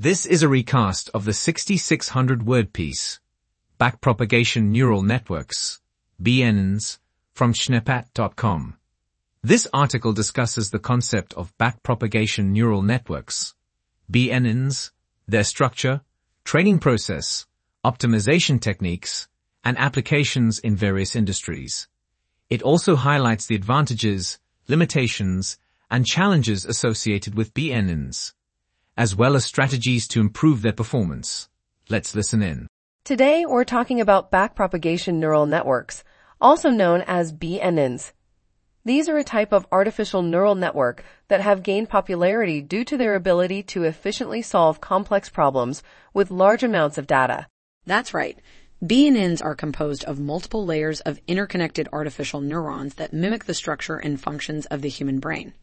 This is a recast of the 6600 word piece, Backpropagation Neural Networks, BNNs, from Schneppat.com. This article discusses the concept of backpropagation neural networks, BNNs, their structure, training process, optimization techniques, and applications in various industries. It also highlights the advantages, limitations, and challenges associated with BNNs as well as strategies to improve their performance. Let's listen in. Today, we're talking about backpropagation neural networks, also known as BNNs. These are a type of artificial neural network that have gained popularity due to their ability to efficiently solve complex problems with large amounts of data. That's right. BNNs are composed of multiple layers of interconnected artificial neurons that mimic the structure and functions of the human brain.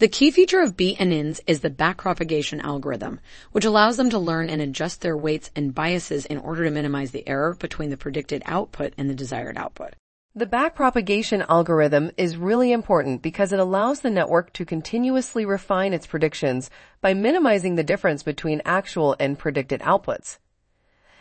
The key feature of BNNs is the backpropagation algorithm, which allows them to learn and adjust their weights and biases in order to minimize the error between the predicted output and the desired output. The backpropagation algorithm is really important because it allows the network to continuously refine its predictions by minimizing the difference between actual and predicted outputs.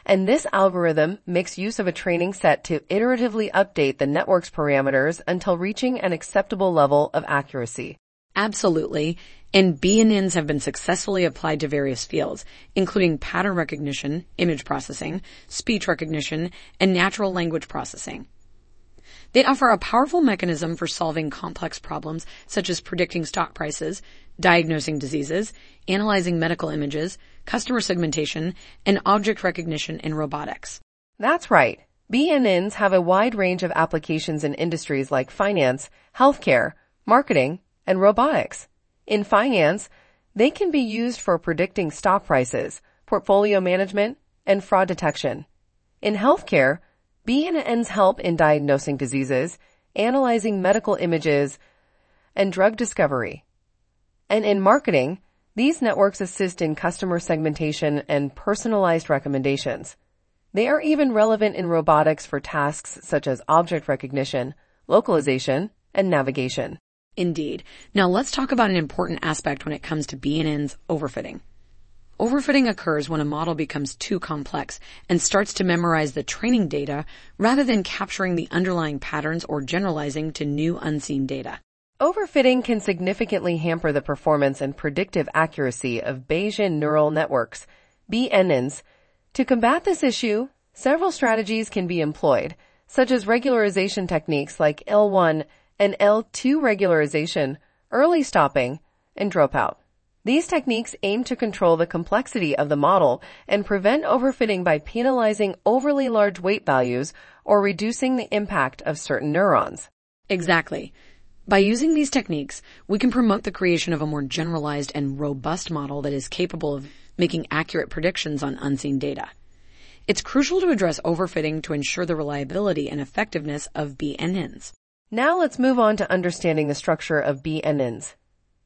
And this algorithm makes use of a training set to iteratively update the network's parameters until reaching an acceptable level of accuracy. Absolutely. And BNNs have been successfully applied to various fields, including pattern recognition, image processing, speech recognition, and natural language processing. They offer a powerful mechanism for solving complex problems such as predicting stock prices, diagnosing diseases, analyzing medical images, customer segmentation, and object recognition in robotics. That's right. BNNs have a wide range of applications in industries like finance, healthcare, marketing, and robotics. In finance, they can be used for predicting stock prices, portfolio management, and fraud detection. In healthcare, BNNs help in diagnosing diseases, analyzing medical images, and drug discovery. And in marketing, these networks assist in customer segmentation and personalized recommendations. They are even relevant in robotics for tasks such as object recognition, localization, and navigation. Indeed. Now let's talk about an important aspect when it comes to BNN's overfitting. Overfitting occurs when a model becomes too complex and starts to memorize the training data rather than capturing the underlying patterns or generalizing to new unseen data. Overfitting can significantly hamper the performance and predictive accuracy of Bayesian neural networks, BNNs. To combat this issue, several strategies can be employed, such as regularization techniques like L1 and L2 regularization, early stopping, and dropout. These techniques aim to control the complexity of the model and prevent overfitting by penalizing overly large weight values or reducing the impact of certain neurons. Exactly. By using these techniques, we can promote the creation of a more generalized and robust model that is capable of making accurate predictions on unseen data. It's crucial to address overfitting to ensure the reliability and effectiveness of BNNs. Now let's move on to understanding the structure of BNNs.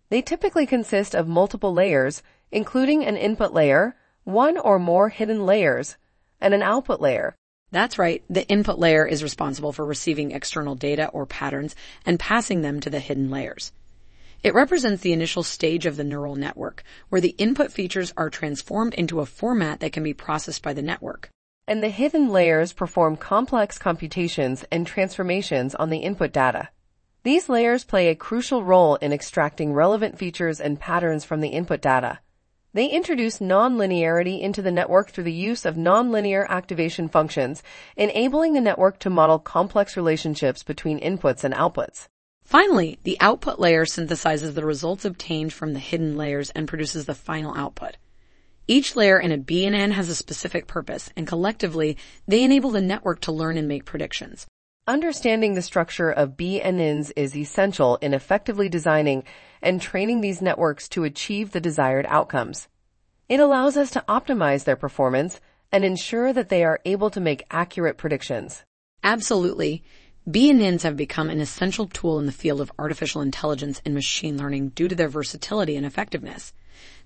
They typically consist of multiple layers, including an input layer, one or more hidden layers, and an output layer. That's right. The input layer is responsible for receiving external data or patterns and passing them to the hidden layers. It represents the initial stage of the neural network, where the input features are transformed into a format that can be processed by the network and the hidden layers perform complex computations and transformations on the input data. These layers play a crucial role in extracting relevant features and patterns from the input data. They introduce nonlinearity into the network through the use of nonlinear activation functions, enabling the network to model complex relationships between inputs and outputs. Finally, the output layer synthesizes the results obtained from the hidden layers and produces the final output. Each layer in a BNN has a specific purpose, and collectively, they enable the network to learn and make predictions. Understanding the structure of BNNs is essential in effectively designing and training these networks to achieve the desired outcomes. It allows us to optimize their performance and ensure that they are able to make accurate predictions. Absolutely. BNNs have become an essential tool in the field of artificial intelligence and machine learning due to their versatility and effectiveness.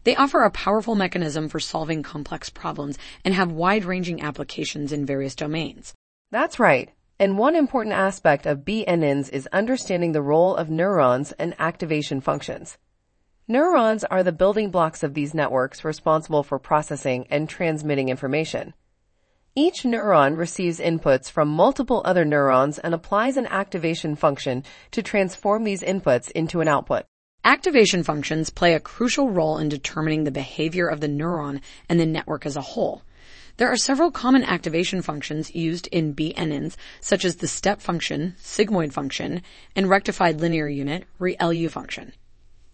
They offer a powerful mechanism for solving complex problems and have wide-ranging applications in various domains. That's right. And one important aspect of BNNs is understanding the role of neurons and activation functions. Neurons are the building blocks of these networks responsible for processing and transmitting information. Each neuron receives inputs from multiple other neurons and applies an activation function to transform these inputs into an output. Activation functions play a crucial role in determining the behavior of the neuron and the network as a whole. There are several common activation functions used in BNNs, such as the step function, sigmoid function, and rectified linear unit, ReLU function.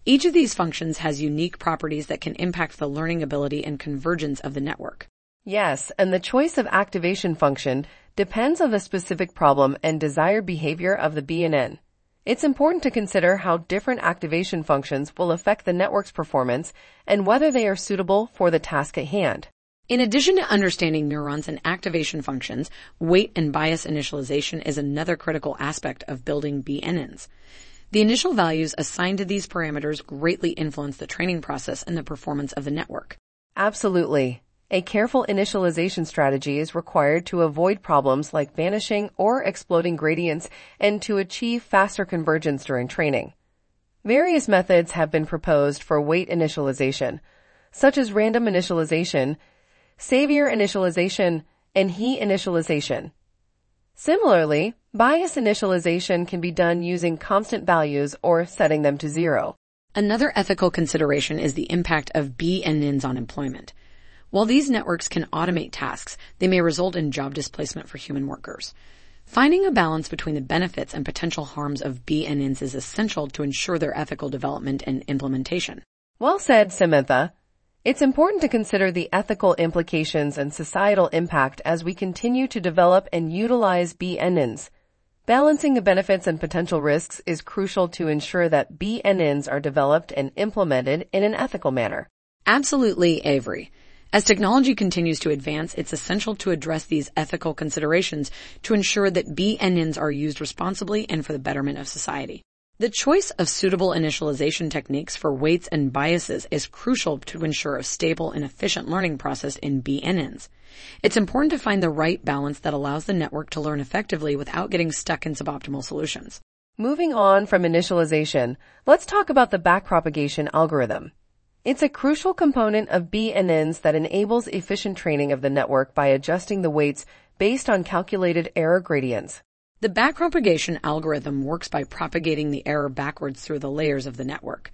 Each of these functions has unique properties that can impact the learning ability and convergence of the network. Yes, and the choice of activation function depends on the specific problem and desired behavior of the BNN. It's important to consider how different activation functions will affect the network's performance and whether they are suitable for the task at hand. In addition to understanding neurons and activation functions, weight and bias initialization is another critical aspect of building BNNs. The initial values assigned to these parameters greatly influence the training process and the performance of the network. Absolutely. A careful initialization strategy is required to avoid problems like vanishing or exploding gradients and to achieve faster convergence during training. Various methods have been proposed for weight initialization, such as random initialization, Xavier initialization, and He initialization. Similarly, bias initialization can be done using constant values or setting them to zero. Another ethical consideration is the impact of BNNs on employment. While these networks can automate tasks, they may result in job displacement for human workers. Finding a balance between the benefits and potential harms of BNNs is essential to ensure their ethical development and implementation. Well said, Samantha. It's important to consider the ethical implications and societal impact as we continue to develop and utilize BNNs. Balancing the benefits and potential risks is crucial to ensure that BNNs are developed and implemented in an ethical manner. Absolutely, Avery. As technology continues to advance, it's essential to address these ethical considerations to ensure that BNNs are used responsibly and for the betterment of society. The choice of suitable initialization techniques for weights and biases is crucial to ensure a stable and efficient learning process in BNNs. It's important to find the right balance that allows the network to learn effectively without getting stuck in suboptimal solutions. Moving on from initialization, let's talk about the backpropagation algorithm. It's a crucial component of BNNs that enables efficient training of the network by adjusting the weights based on calculated error gradients. The backpropagation algorithm works by propagating the error backwards through the layers of the network.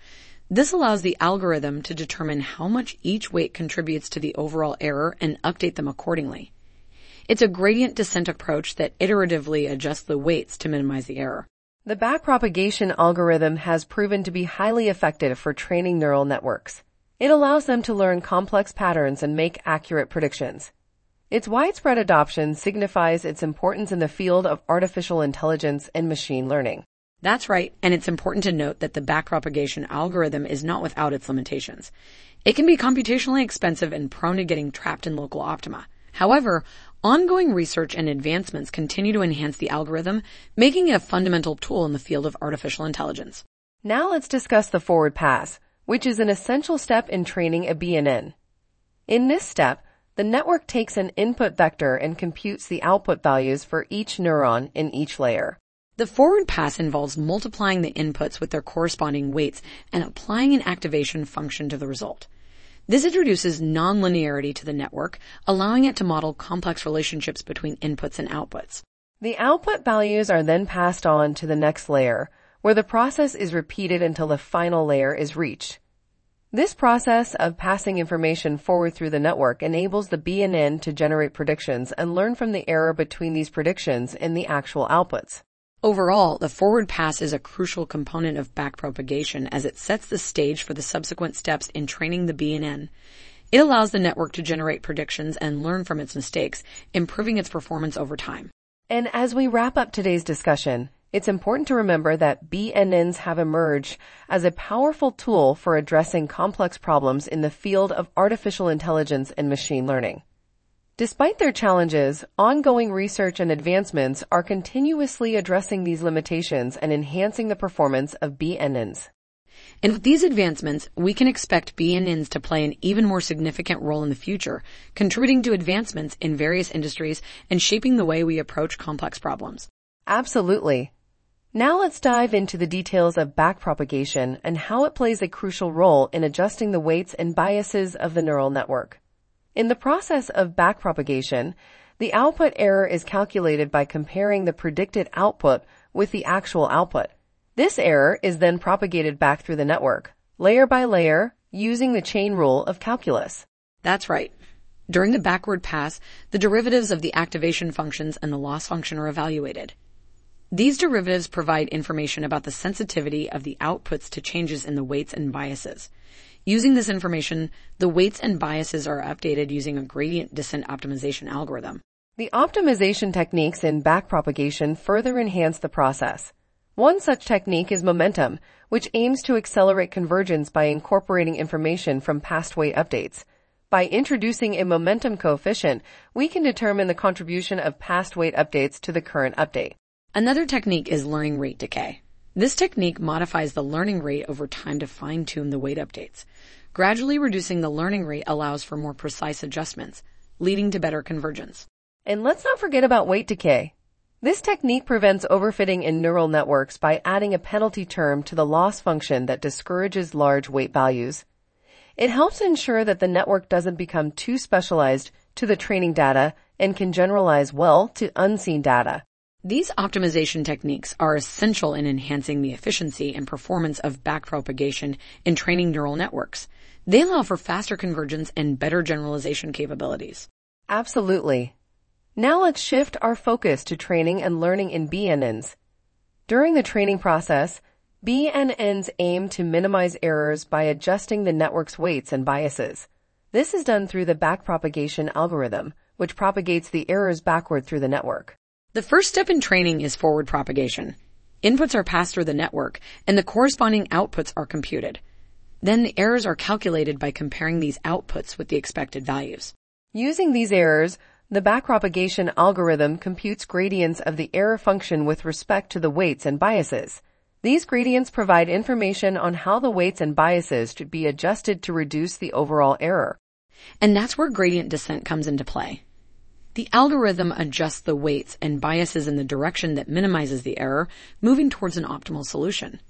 This allows the algorithm to determine how much each weight contributes to the overall error and update them accordingly. It's a gradient descent approach that iteratively adjusts the weights to minimize the error. The backpropagation algorithm has proven to be highly effective for training neural networks. It allows them to learn complex patterns and make accurate predictions. Its widespread adoption signifies its importance in the field of artificial intelligence and machine learning. That's right, and it's important to note that the backpropagation algorithm is not without its limitations. It can be computationally expensive and prone to getting trapped in local optima. However, ongoing research and advancements continue to enhance the algorithm, making it a fundamental tool in the field of artificial intelligence. Now let's discuss the forward pass, which is an essential step in training a BNN. In this step, the network takes an input vector and computes the output values for each neuron in each layer. The forward pass involves multiplying the inputs with their corresponding weights and applying an activation function to the result. This introduces nonlinearity to the network, allowing it to model complex relationships between inputs and outputs. The output values are then passed on to the next layer, where the process is repeated until the final layer is reached. This process of passing information forward through the network enables the BNN to generate predictions and learn from the error between these predictions and the actual outputs. Overall, the forward pass is a crucial component of backpropagation as it sets the stage for the subsequent steps in training the BNN. It allows the network to generate predictions and learn from its mistakes, improving its performance over time. And as we wrap up today's discussion, it's important to remember that BNNs have emerged as a powerful tool for addressing complex problems in the field of artificial intelligence and machine learning. Despite their challenges, ongoing research and advancements are continuously addressing these limitations and enhancing the performance of BNNs. And with these advancements, we can expect BNNs to play an even more significant role in the future, contributing to advancements in various industries and shaping the way we approach complex problems. Absolutely. Now let's dive into the details of backpropagation and how it plays a crucial role in adjusting the weights and biases of the neural network. In the process of backpropagation, the output error is calculated by comparing the predicted output with the actual output. This error is then propagated back through the network, layer by layer, using the chain rule of calculus. That's right. During the backward pass, the derivatives of the activation functions and the loss function are evaluated. These derivatives provide information about the sensitivity of the outputs to changes in the weights and biases. Using this information, the weights and biases are updated using a gradient descent optimization algorithm. The optimization techniques in backpropagation further enhance the process. One such technique is momentum, which aims to accelerate convergence by incorporating information from past weight updates. By introducing a momentum coefficient, we can determine the contribution of past weight updates to the current update. Another technique is learning rate decay. This technique modifies the learning rate over time to fine tune the weight updates. Gradually reducing the learning rate allows for more precise adjustments, leading to better convergence. And let's not forget about weight decay. This technique prevents overfitting in neural networks by adding a penalty term to the loss function that discourages large weight values. It helps ensure that the network doesn't become too specialized to the training data and can generalize well to unseen data. These optimization techniques are essential in enhancing the efficiency and performance of backpropagation in training neural networks. They allow for faster convergence and better generalization capabilities. Absolutely. Now let's shift our focus to training and learning in BNNs. During the training process, BNNs aim to minimize errors by adjusting the network's weights and biases. This is done through the backpropagation algorithm, which propagates the errors backward through the network. The first step in training is forward propagation. Inputs are passed through the network and the corresponding outputs are computed. Then the errors are calculated by comparing these outputs with the expected values. Using these errors, the backpropagation algorithm computes gradients of the error function with respect to the weights and biases. These gradients provide information on how the weights and biases should be adjusted to reduce the overall error. And that's where gradient descent comes into play. The algorithm adjusts the weights and biases in the direction that minimizes the error, moving towards an optimal solution.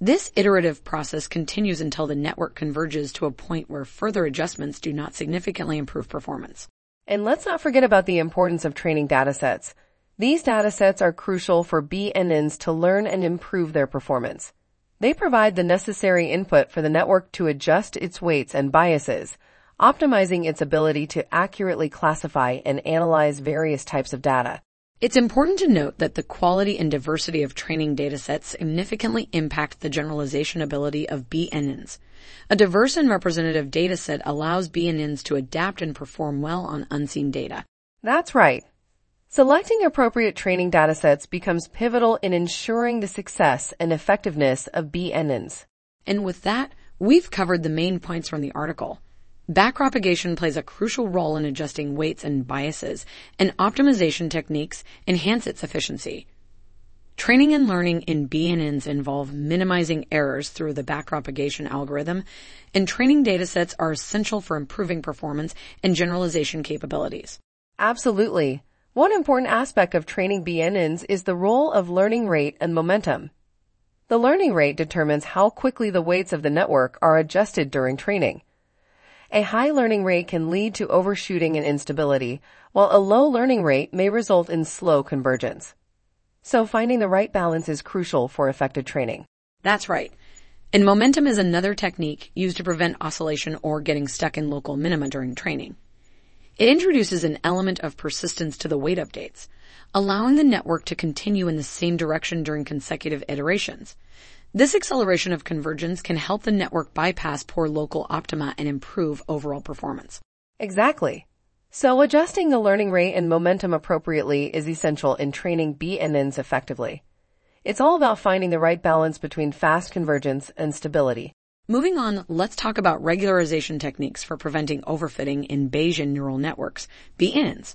This iterative process continues until the network converges to a point where further adjustments do not significantly improve performance. And let's not forget about the importance of training datasets. These datasets are crucial for BNNs to learn and improve their performance. They provide the necessary input for the network to adjust its weights and biases, optimizing its ability to accurately classify and analyze various types of data. It's important to note that the quality and diversity of training datasets significantly impact the generalization ability of BNNs. A diverse and representative dataset allows BNNs to adapt and perform well on unseen data. That's right. Selecting appropriate training datasets becomes pivotal in ensuring the success and effectiveness of BNNs. And with that, we've covered the main points from the article. Backpropagation plays a crucial role in adjusting weights and biases, and optimization techniques enhance its efficiency. Training and learning in BNNs involve minimizing errors through the backpropagation algorithm, and training datasets are essential for improving performance and generalization capabilities. Absolutely. One important aspect of training BNNs is the role of learning rate and momentum. The learning rate determines how quickly the weights of the network are adjusted during training. A high learning rate can lead to overshooting and instability, while a low learning rate may result in slow convergence. So finding the right balance is crucial for effective training. That's right. And momentum is another technique used to prevent oscillation or getting stuck in local minima during training. It introduces an element of persistence to the weight updates, allowing the network to continue in the same direction during consecutive iterations. This acceleration of convergence can help the network bypass poor local optima and improve overall performance. Exactly. So adjusting the learning rate and momentum appropriately is essential in training BNNs effectively. It's all about finding the right balance between fast convergence and stability. Moving on, let's talk about regularization techniques for preventing overfitting in Bayesian neural networks, BNNs.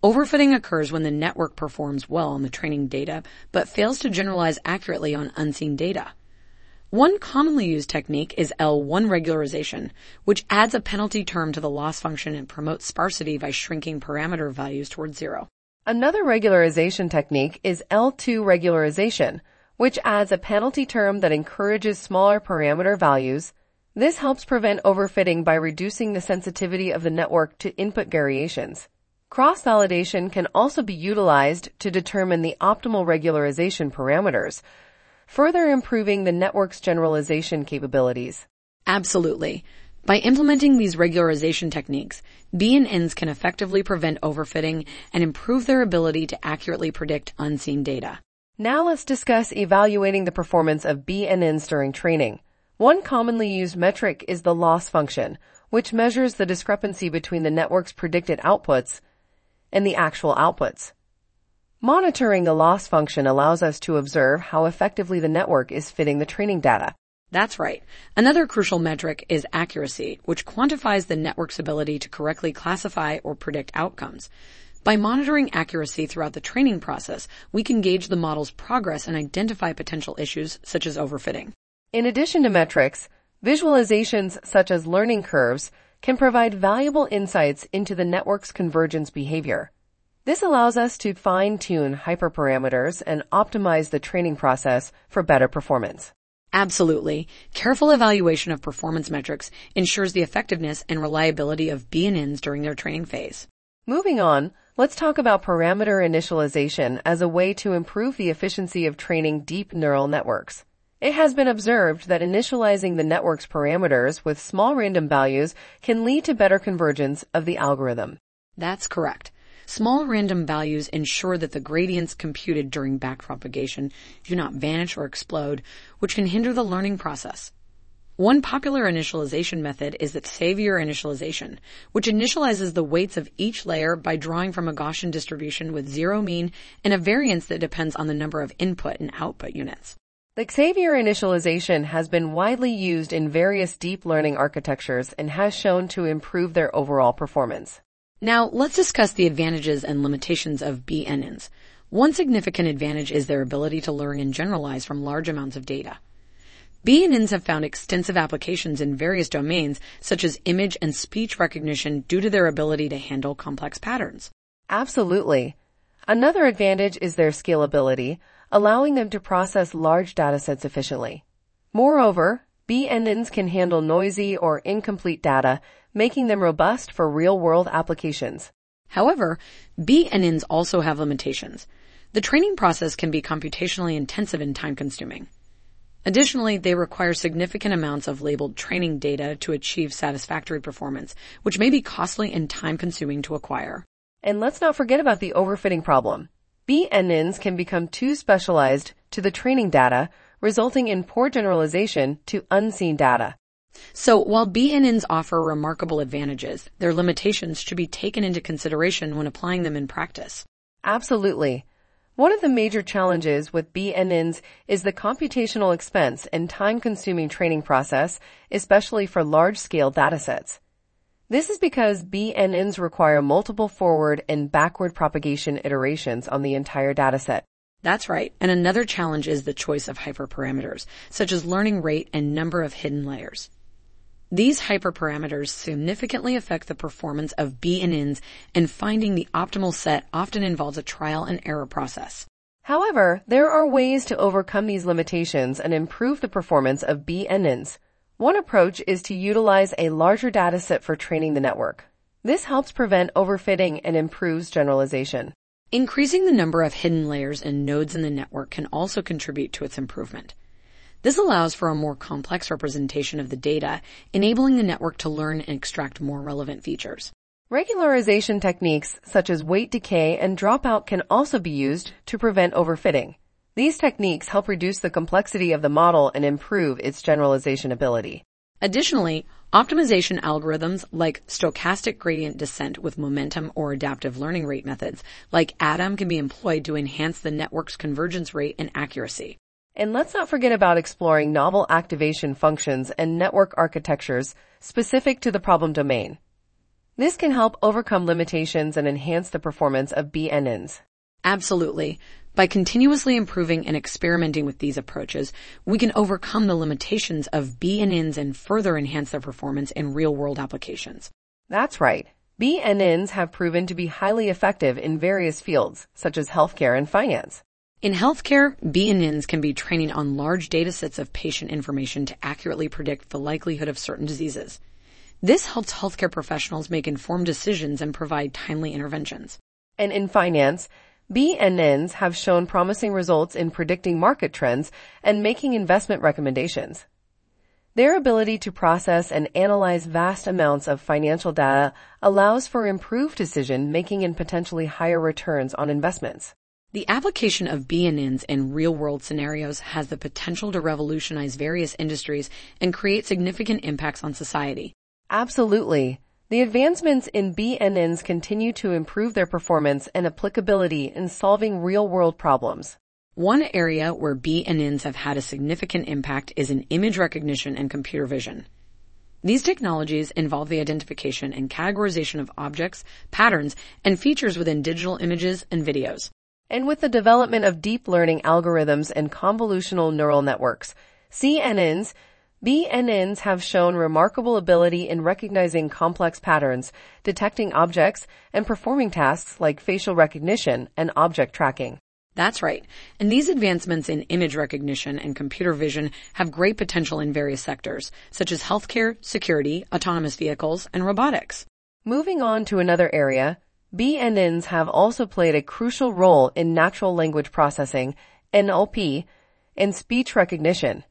Overfitting occurs when the network performs well on the training data, but fails to generalize accurately on unseen data. One commonly used technique is L1 regularization, which adds a penalty term to the loss function and promotes sparsity by shrinking parameter values towards zero. Another regularization technique is L2 regularization, which adds a penalty term that encourages smaller parameter values. This helps prevent overfitting by reducing the sensitivity of the network to input variations. Cross-validation can also be utilized to determine the optimal regularization parameters, further improving the network's generalization capabilities. Absolutely. By implementing these regularization techniques, BNNs can effectively prevent overfitting and improve their ability to accurately predict unseen data. Now let's discuss evaluating the performance of BNNs during training. One commonly used metric is the loss function, which measures the discrepancy between the network's predicted outputs and the actual outputs. Monitoring the loss function allows us to observe how effectively the network is fitting the training data. That's right. Another crucial metric is accuracy, which quantifies the network's ability to correctly classify or predict outcomes. By monitoring accuracy throughout the training process, we can gauge the model's progress and identify potential issues such as overfitting. In addition to metrics, visualizations such as learning curves can provide valuable insights into the network's convergence behavior. This allows us to fine-tune hyperparameters and optimize the training process for better performance. Absolutely. Careful evaluation of performance metrics ensures the effectiveness and reliability of BNNs during their training phase. Moving on, let's talk about parameter initialization as a way to improve the efficiency of training deep neural networks. It has been observed that initializing the network's parameters with small random values can lead to better convergence of the algorithm. That's correct. Small random values ensure that the gradients computed during backpropagation do not vanish or explode, which can hinder the learning process. One popular initialization method is the Xavier initialization, which initializes the weights of each layer by drawing from a Gaussian distribution with zero mean and a variance that depends on the number of input and output units. The Xavier initialization has been widely used in various deep learning architectures and has shown to improve their overall performance. Now, let's discuss the advantages and limitations of BNNs. One significant advantage is their ability to learn and generalize from large amounts of data. BNNs have found extensive applications in various domains, such as image and speech recognition due to their ability to handle complex patterns. Absolutely. Another advantage is their scalability, allowing them to process large datasets efficiently. Moreover, BNNs can handle noisy or incomplete data making them robust for real-world applications. However, BNNs also have limitations. The training process can be computationally intensive and time-consuming. Additionally, they require significant amounts of labeled training data to achieve satisfactory performance, which may be costly and time-consuming to acquire. And let's not forget about the overfitting problem. BNNs can become too specialized to the training data, resulting in poor generalization to unseen data. So while BNNs offer remarkable advantages, their limitations should be taken into consideration when applying them in practice. Absolutely. One of the major challenges with BNNs is the computational expense and time-consuming training process, especially for large-scale datasets. This is because BNNs require multiple forward and backward propagation iterations on the entire dataset. That's right. And another challenge is the choice of hyperparameters, such as learning rate and number of hidden layers. These hyperparameters significantly affect the performance of BNNs and finding the optimal set often involves a trial and error process. However, there are ways to overcome these limitations and improve the performance of BNNs. One approach is to utilize a larger dataset for training the network. This helps prevent overfitting and improves generalization. Increasing the number of hidden layers and nodes in the network can also contribute to its improvement. This allows for a more complex representation of the data, enabling the network to learn and extract more relevant features. Regularization techniques such as weight decay and dropout can also be used to prevent overfitting. These techniques help reduce the complexity of the model and improve its generalization ability. Additionally, optimization algorithms like stochastic gradient descent with momentum or adaptive learning rate methods like ADAM can be employed to enhance the network's convergence rate and accuracy. And let's not forget about exploring novel activation functions and network architectures specific to the problem domain. This can help overcome limitations and enhance the performance of BNNs. Absolutely. By continuously improving and experimenting with these approaches, we can overcome the limitations of BNNs and further enhance their performance in real-world applications. That's right. BNNs have proven to be highly effective in various fields, such as healthcare and finance. In healthcare, BNNs can be training on large data sets of patient information to accurately predict the likelihood of certain diseases. This helps healthcare professionals make informed decisions and provide timely interventions. And in finance, BNNs have shown promising results in predicting market trends and making investment recommendations. Their ability to process and analyze vast amounts of financial data allows for improved decision making and potentially higher returns on investments. The application of BNNs in real-world scenarios has the potential to revolutionize various industries and create significant impacts on society. Absolutely. The advancements in BNNs continue to improve their performance and applicability in solving real-world problems. One area where BNNs have had a significant impact is in image recognition and computer vision. These technologies involve the identification and categorization of objects, patterns, and features within digital images and videos. And with the development of deep learning algorithms and convolutional neural networks, CNNs, BNNs have shown remarkable ability in recognizing complex patterns, detecting objects, and performing tasks like facial recognition and object tracking. That's right. And these advancements in image recognition and computer vision have great potential in various sectors, such as healthcare, security, autonomous vehicles, and robotics. Moving on to another area, BNNs have also played a crucial role in natural language processing, NLP, and speech recognition.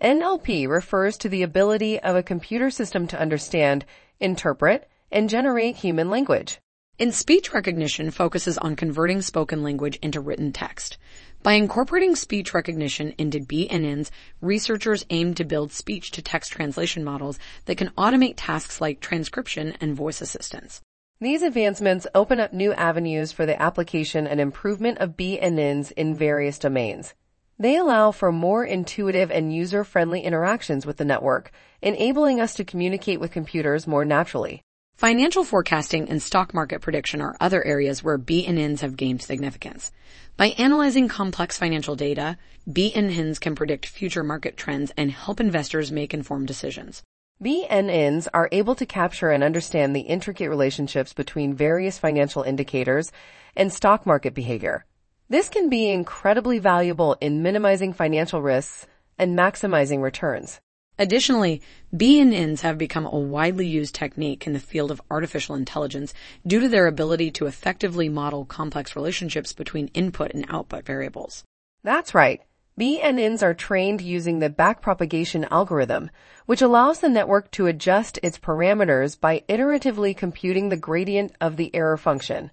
NLP refers to the ability of a computer system to understand, interpret, and generate human language. In speech recognition focuses on converting spoken language into written text. By incorporating speech recognition into BNNs, researchers aim to build speech to text translation models that can automate tasks like transcription and voice assistance. These advancements open up new avenues for the application and improvement of BNNs in various domains. They allow for more intuitive and user-friendly interactions with the network, enabling us to communicate with computers more naturally. Financial forecasting and stock market prediction are other areas where BNNs have gained significance. By analyzing complex financial data, BNNs can predict future market trends and help investors make informed decisions. BNNs are able to capture and understand the intricate relationships between various financial indicators and stock market behavior. This can be incredibly valuable in minimizing financial risks and maximizing returns. Additionally, BNNs have become a widely used technique in the field of artificial intelligence due to their ability to effectively model complex relationships between input and output variables. That's right. BNNs are trained using the backpropagation algorithm, which allows the network to adjust its parameters by iteratively computing the gradient of the error function.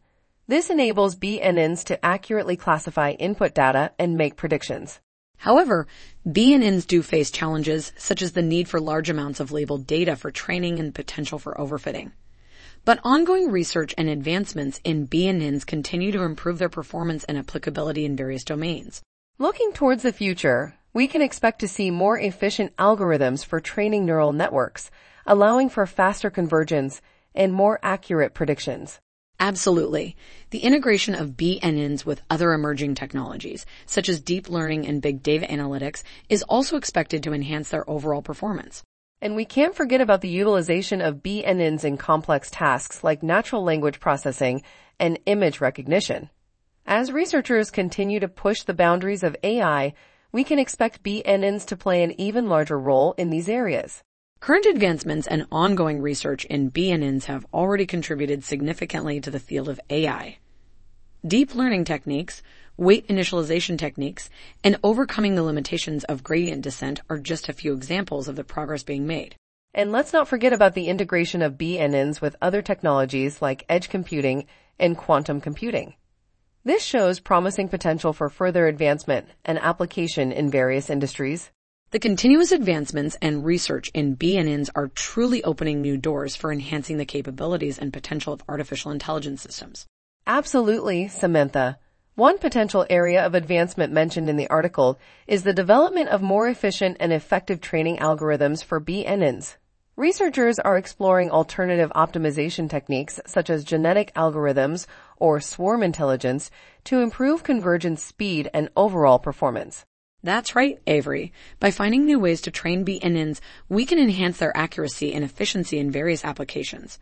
This enables BNNs to accurately classify input data and make predictions. However, BNNs do face challenges such as the need for large amounts of labeled data for training and potential for overfitting. But ongoing research and advancements in BNNs continue to improve their performance and applicability in various domains. Looking towards the future, we can expect to see more efficient algorithms for training neural networks, allowing for faster convergence and more accurate predictions. Absolutely. The integration of BNNs with other emerging technologies, such as deep learning and big data analytics, is also expected to enhance their overall performance. And we can't forget about the utilization of BNNs in complex tasks like natural language processing and image recognition. As researchers continue to push the boundaries of AI, we can expect BNNs to play an even larger role in these areas. Current advancements and ongoing research in BNNs have already contributed significantly to the field of AI. Deep learning techniques, weight initialization techniques, and overcoming the limitations of gradient descent are just a few examples of the progress being made. And let's not forget about the integration of BNNs with other technologies like edge computing and quantum computing. This shows promising potential for further advancement and application in various industries. The continuous advancements and research in BNNs are truly opening new doors for enhancing the capabilities and potential of artificial intelligence systems. Absolutely, Samantha. One potential area of advancement mentioned in the article is the development of more efficient and effective training algorithms for BNNs. Researchers are exploring alternative optimization techniques such as genetic algorithms or swarm intelligence to improve convergence speed and overall performance. That's right, Avery. By finding new ways to train BNNs, we can enhance their accuracy and efficiency in various applications.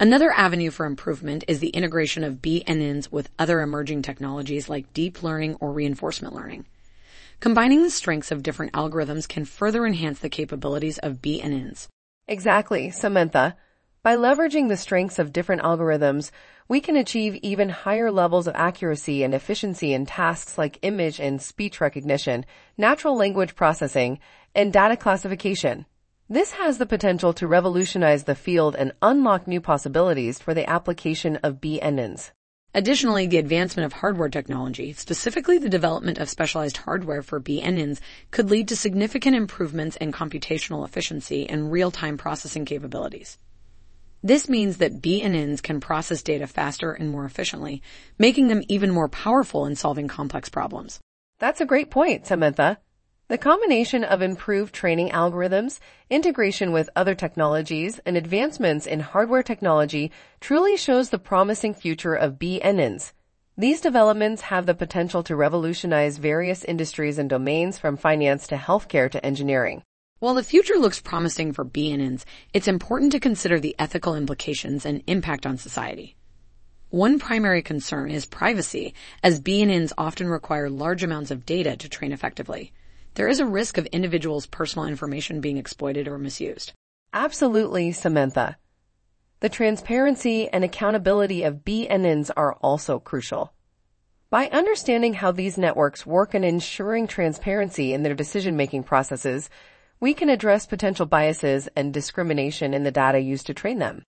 Another avenue for improvement is the integration of BNNs with other emerging technologies like deep learning or reinforcement learning. Combining the strengths of different algorithms can further enhance the capabilities of BNNs. Exactly, Samantha. By leveraging the strengths of different algorithms, we can achieve even higher levels of accuracy and efficiency in tasks like image and speech recognition, natural language processing, and data classification. This has the potential to revolutionize the field and unlock new possibilities for the application of BNNs. Additionally, the advancement of hardware technology, specifically the development of specialized hardware for BNNs, could lead to significant improvements in computational efficiency and real-time processing capabilities. This means that BNNs can process data faster and more efficiently, making them even more powerful in solving complex problems. That's a great point, Samantha. The combination of improved training algorithms, integration with other technologies, and advancements in hardware technology truly shows the promising future of BNNs. These developments have the potential to revolutionize various industries and domains from finance to healthcare to engineering. While the future looks promising for BNNs, it's important to consider the ethical implications and impact on society. One primary concern is privacy, as BNNs often require large amounts of data to train effectively there is a risk of individuals' personal information being exploited or misused. Absolutely, Samantha. The transparency and accountability of BNNs are also crucial. By understanding how these networks work and ensuring transparency in their decision-making processes, we can address potential biases and discrimination in the data used to train them.